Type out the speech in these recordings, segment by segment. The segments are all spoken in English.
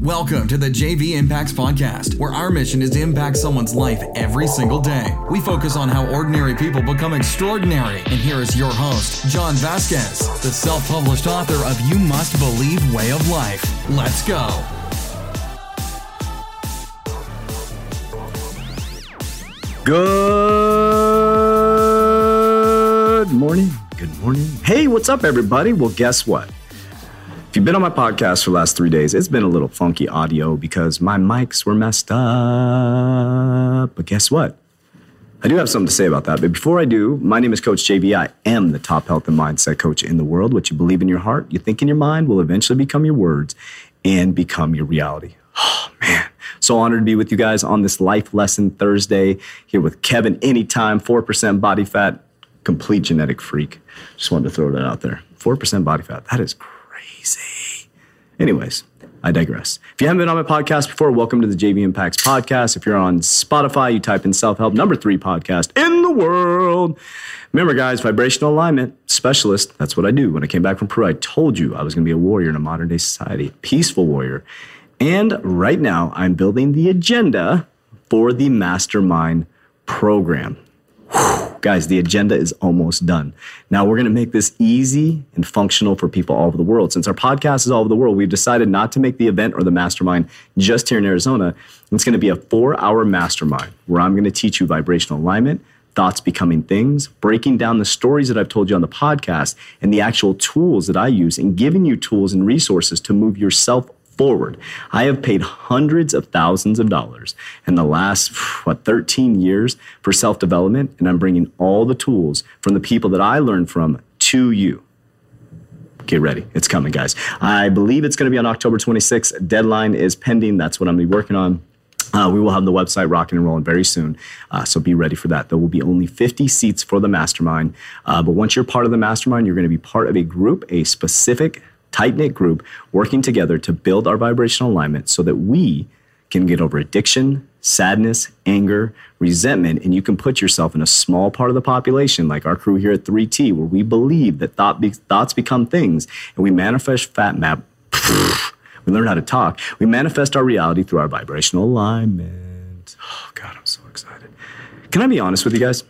Welcome to the JV Impacts Podcast, where our mission is to impact someone's life every single day. We focus on how ordinary people become extraordinary. And here is your host, John Vasquez, the self published author of You Must Believe Way of Life. Let's go. Good morning. Good morning. Hey, what's up, everybody? Well, guess what? If you've been on my podcast for the last three days, it's been a little funky audio because my mics were messed up. But guess what? I do have something to say about that. But before I do, my name is Coach JV. I am the top health and mindset coach in the world. What you believe in your heart, you think in your mind, will eventually become your words and become your reality. Oh, man. So honored to be with you guys on this Life Lesson Thursday here with Kevin Anytime, 4% body fat, complete genetic freak. Just wanted to throw that out there. 4% body fat. That is crazy. Anyways, I digress. If you haven't been on my podcast before, welcome to the JV Impacts podcast. If you're on Spotify, you type in self help, number three podcast in the world. Remember, guys, vibrational alignment specialist. That's what I do. When I came back from Peru, I told you I was going to be a warrior in a modern day society, peaceful warrior. And right now, I'm building the agenda for the mastermind program. Whew, guys, the agenda is almost done. Now, we're going to make this easy and functional for people all over the world. Since our podcast is all over the world, we've decided not to make the event or the mastermind just here in Arizona. It's going to be a four hour mastermind where I'm going to teach you vibrational alignment, thoughts becoming things, breaking down the stories that I've told you on the podcast, and the actual tools that I use, and giving you tools and resources to move yourself forward. I have paid hundreds of thousands of dollars in the last, what, 13 years for self development, and I'm bringing all the tools from the people that I learned from to you. Get ready. It's coming, guys. I believe it's going to be on October 26th. Deadline is pending. That's what I'm going to be working on. Uh, we will have the website rocking and rolling very soon. Uh, so be ready for that. There will be only 50 seats for the mastermind. Uh, but once you're part of the mastermind, you're going to be part of a group, a specific tight knit group working together to build our vibrational alignment so that we can get over addiction, sadness, anger, resentment, and you can put yourself in a small part of the population, like our crew here at 3T, where we believe that thought be- thoughts become things and we manifest fat map. we learn how to talk. We manifest our reality through our vibrational alignment. Oh, God, I'm so excited. Can I be honest with you guys?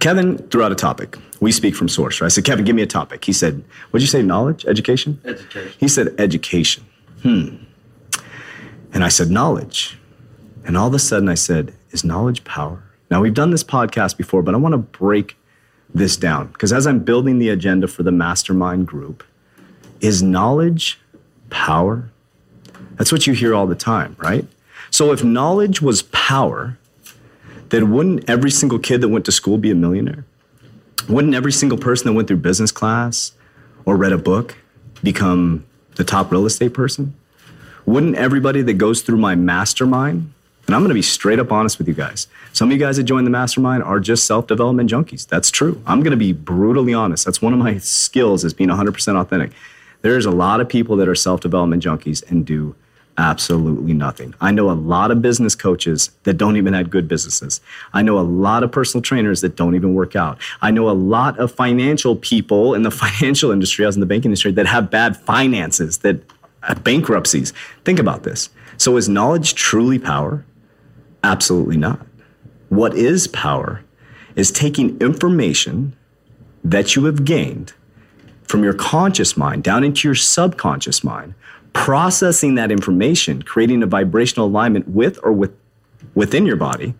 Kevin threw out a topic. We speak from source, right? I said, Kevin, give me a topic. He said, What'd you say, knowledge? Education? Education. He said, Education. Hmm. And I said, Knowledge. And all of a sudden I said, Is knowledge power? Now, we've done this podcast before, but I want to break this down because as I'm building the agenda for the mastermind group, is knowledge power? That's what you hear all the time, right? So if knowledge was power, then wouldn't every single kid that went to school be a millionaire? Wouldn't every single person that went through business class or read a book become the top real estate person? Wouldn't everybody that goes through my mastermind, and I'm gonna be straight up honest with you guys, some of you guys that join the mastermind are just self development junkies. That's true. I'm gonna be brutally honest. That's one of my skills is being 100% authentic. There's a lot of people that are self development junkies and do absolutely nothing. I know a lot of business coaches that don't even have good businesses. I know a lot of personal trainers that don't even work out. I know a lot of financial people in the financial industry, as in the banking industry, that have bad finances, that bankruptcies. Think about this. So is knowledge truly power? Absolutely not. What is power is taking information that you have gained from your conscious mind down into your subconscious mind processing that information, creating a vibrational alignment with or with, within your body,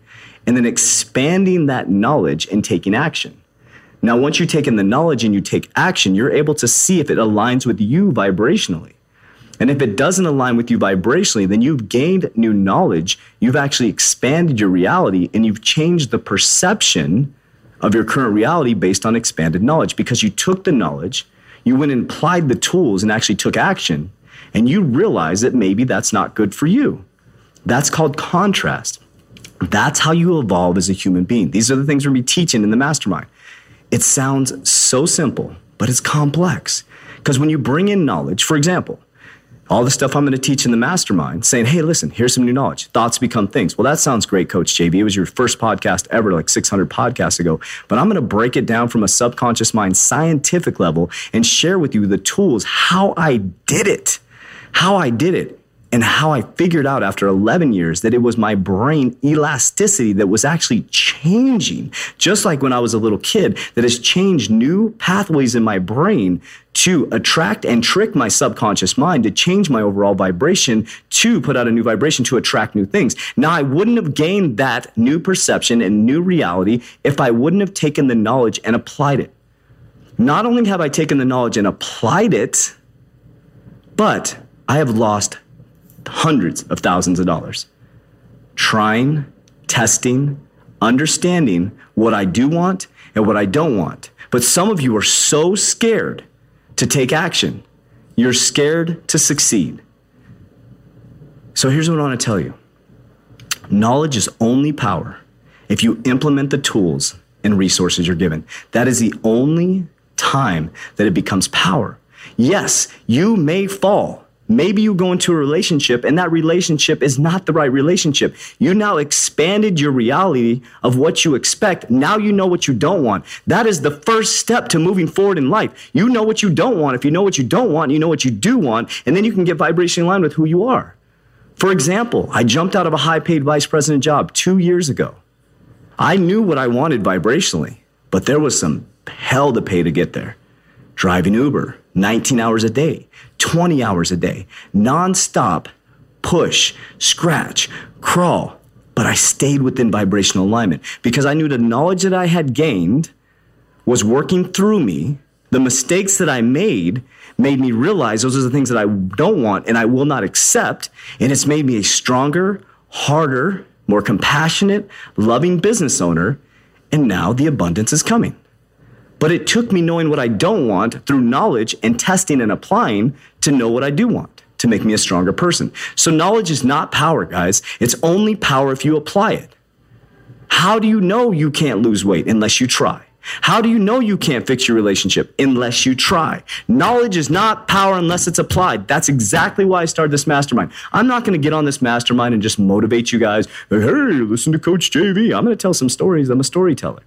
and then expanding that knowledge and taking action. Now, once you've taken the knowledge and you take action, you're able to see if it aligns with you vibrationally. And if it doesn't align with you vibrationally, then you've gained new knowledge, you've actually expanded your reality, and you've changed the perception of your current reality based on expanded knowledge because you took the knowledge, you went and applied the tools and actually took action and you realize that maybe that's not good for you. That's called contrast. That's how you evolve as a human being. These are the things we're going to be teaching in the mastermind. It sounds so simple, but it's complex. Because when you bring in knowledge, for example, all the stuff I'm going to teach in the mastermind, saying, hey, listen, here's some new knowledge. Thoughts become things. Well, that sounds great, Coach JV. It was your first podcast ever, like 600 podcasts ago. But I'm going to break it down from a subconscious mind scientific level and share with you the tools, how I did it how I did it and how I figured out after 11 years that it was my brain elasticity that was actually changing, just like when I was a little kid, that has changed new pathways in my brain to attract and trick my subconscious mind to change my overall vibration to put out a new vibration to attract new things. Now, I wouldn't have gained that new perception and new reality if I wouldn't have taken the knowledge and applied it. Not only have I taken the knowledge and applied it, but I have lost hundreds of thousands of dollars trying, testing, understanding what I do want and what I don't want. But some of you are so scared to take action. You're scared to succeed. So here's what I want to tell you knowledge is only power if you implement the tools and resources you're given. That is the only time that it becomes power. Yes, you may fall. Maybe you go into a relationship and that relationship is not the right relationship. You now expanded your reality of what you expect. Now you know what you don't want. That is the first step to moving forward in life. You know what you don't want. If you know what you don't want, you know what you do want, and then you can get vibration in line with who you are. For example, I jumped out of a high paid vice president job two years ago. I knew what I wanted vibrationally, but there was some hell to pay to get there. Driving Uber, 19 hours a day, 20 hours a day, nonstop, push, scratch, crawl. But I stayed within vibrational alignment because I knew the knowledge that I had gained was working through me. The mistakes that I made made me realize those are the things that I don't want and I will not accept. And it's made me a stronger, harder, more compassionate, loving business owner. And now the abundance is coming. But it took me knowing what I don't want through knowledge and testing and applying to know what I do want to make me a stronger person. So knowledge is not power, guys. It's only power if you apply it. How do you know you can't lose weight unless you try? How do you know you can't fix your relationship unless you try? Knowledge is not power unless it's applied. That's exactly why I started this mastermind. I'm not going to get on this mastermind and just motivate you guys. Hey, listen to Coach JV. I'm going to tell some stories. I'm a storyteller.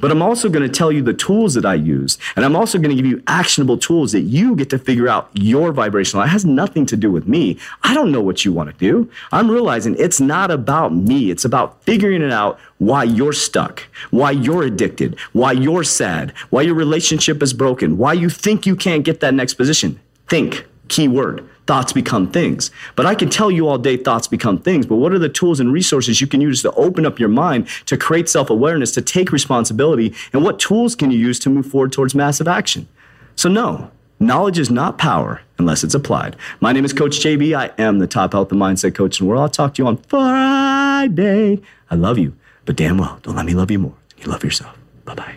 But I'm also going to tell you the tools that I use. And I'm also going to give you actionable tools that you get to figure out your vibrational. It has nothing to do with me. I don't know what you want to do. I'm realizing it's not about me. It's about figuring it out why you're stuck, why you're addicted, why you're sad, why your relationship is broken, why you think you can't get that next position. Think, keyword thoughts become things. But I can tell you all day thoughts become things. But what are the tools and resources you can use to open up your mind, to create self awareness, to take responsibility? And what tools can you use to move forward towards massive action? So, no, knowledge is not power unless it's applied. My name is Coach JV. I am the top health and mindset coach in the world. I'll talk to you on Friday. I love you, but damn well, don't let me love you more. You love yourself. Bye bye.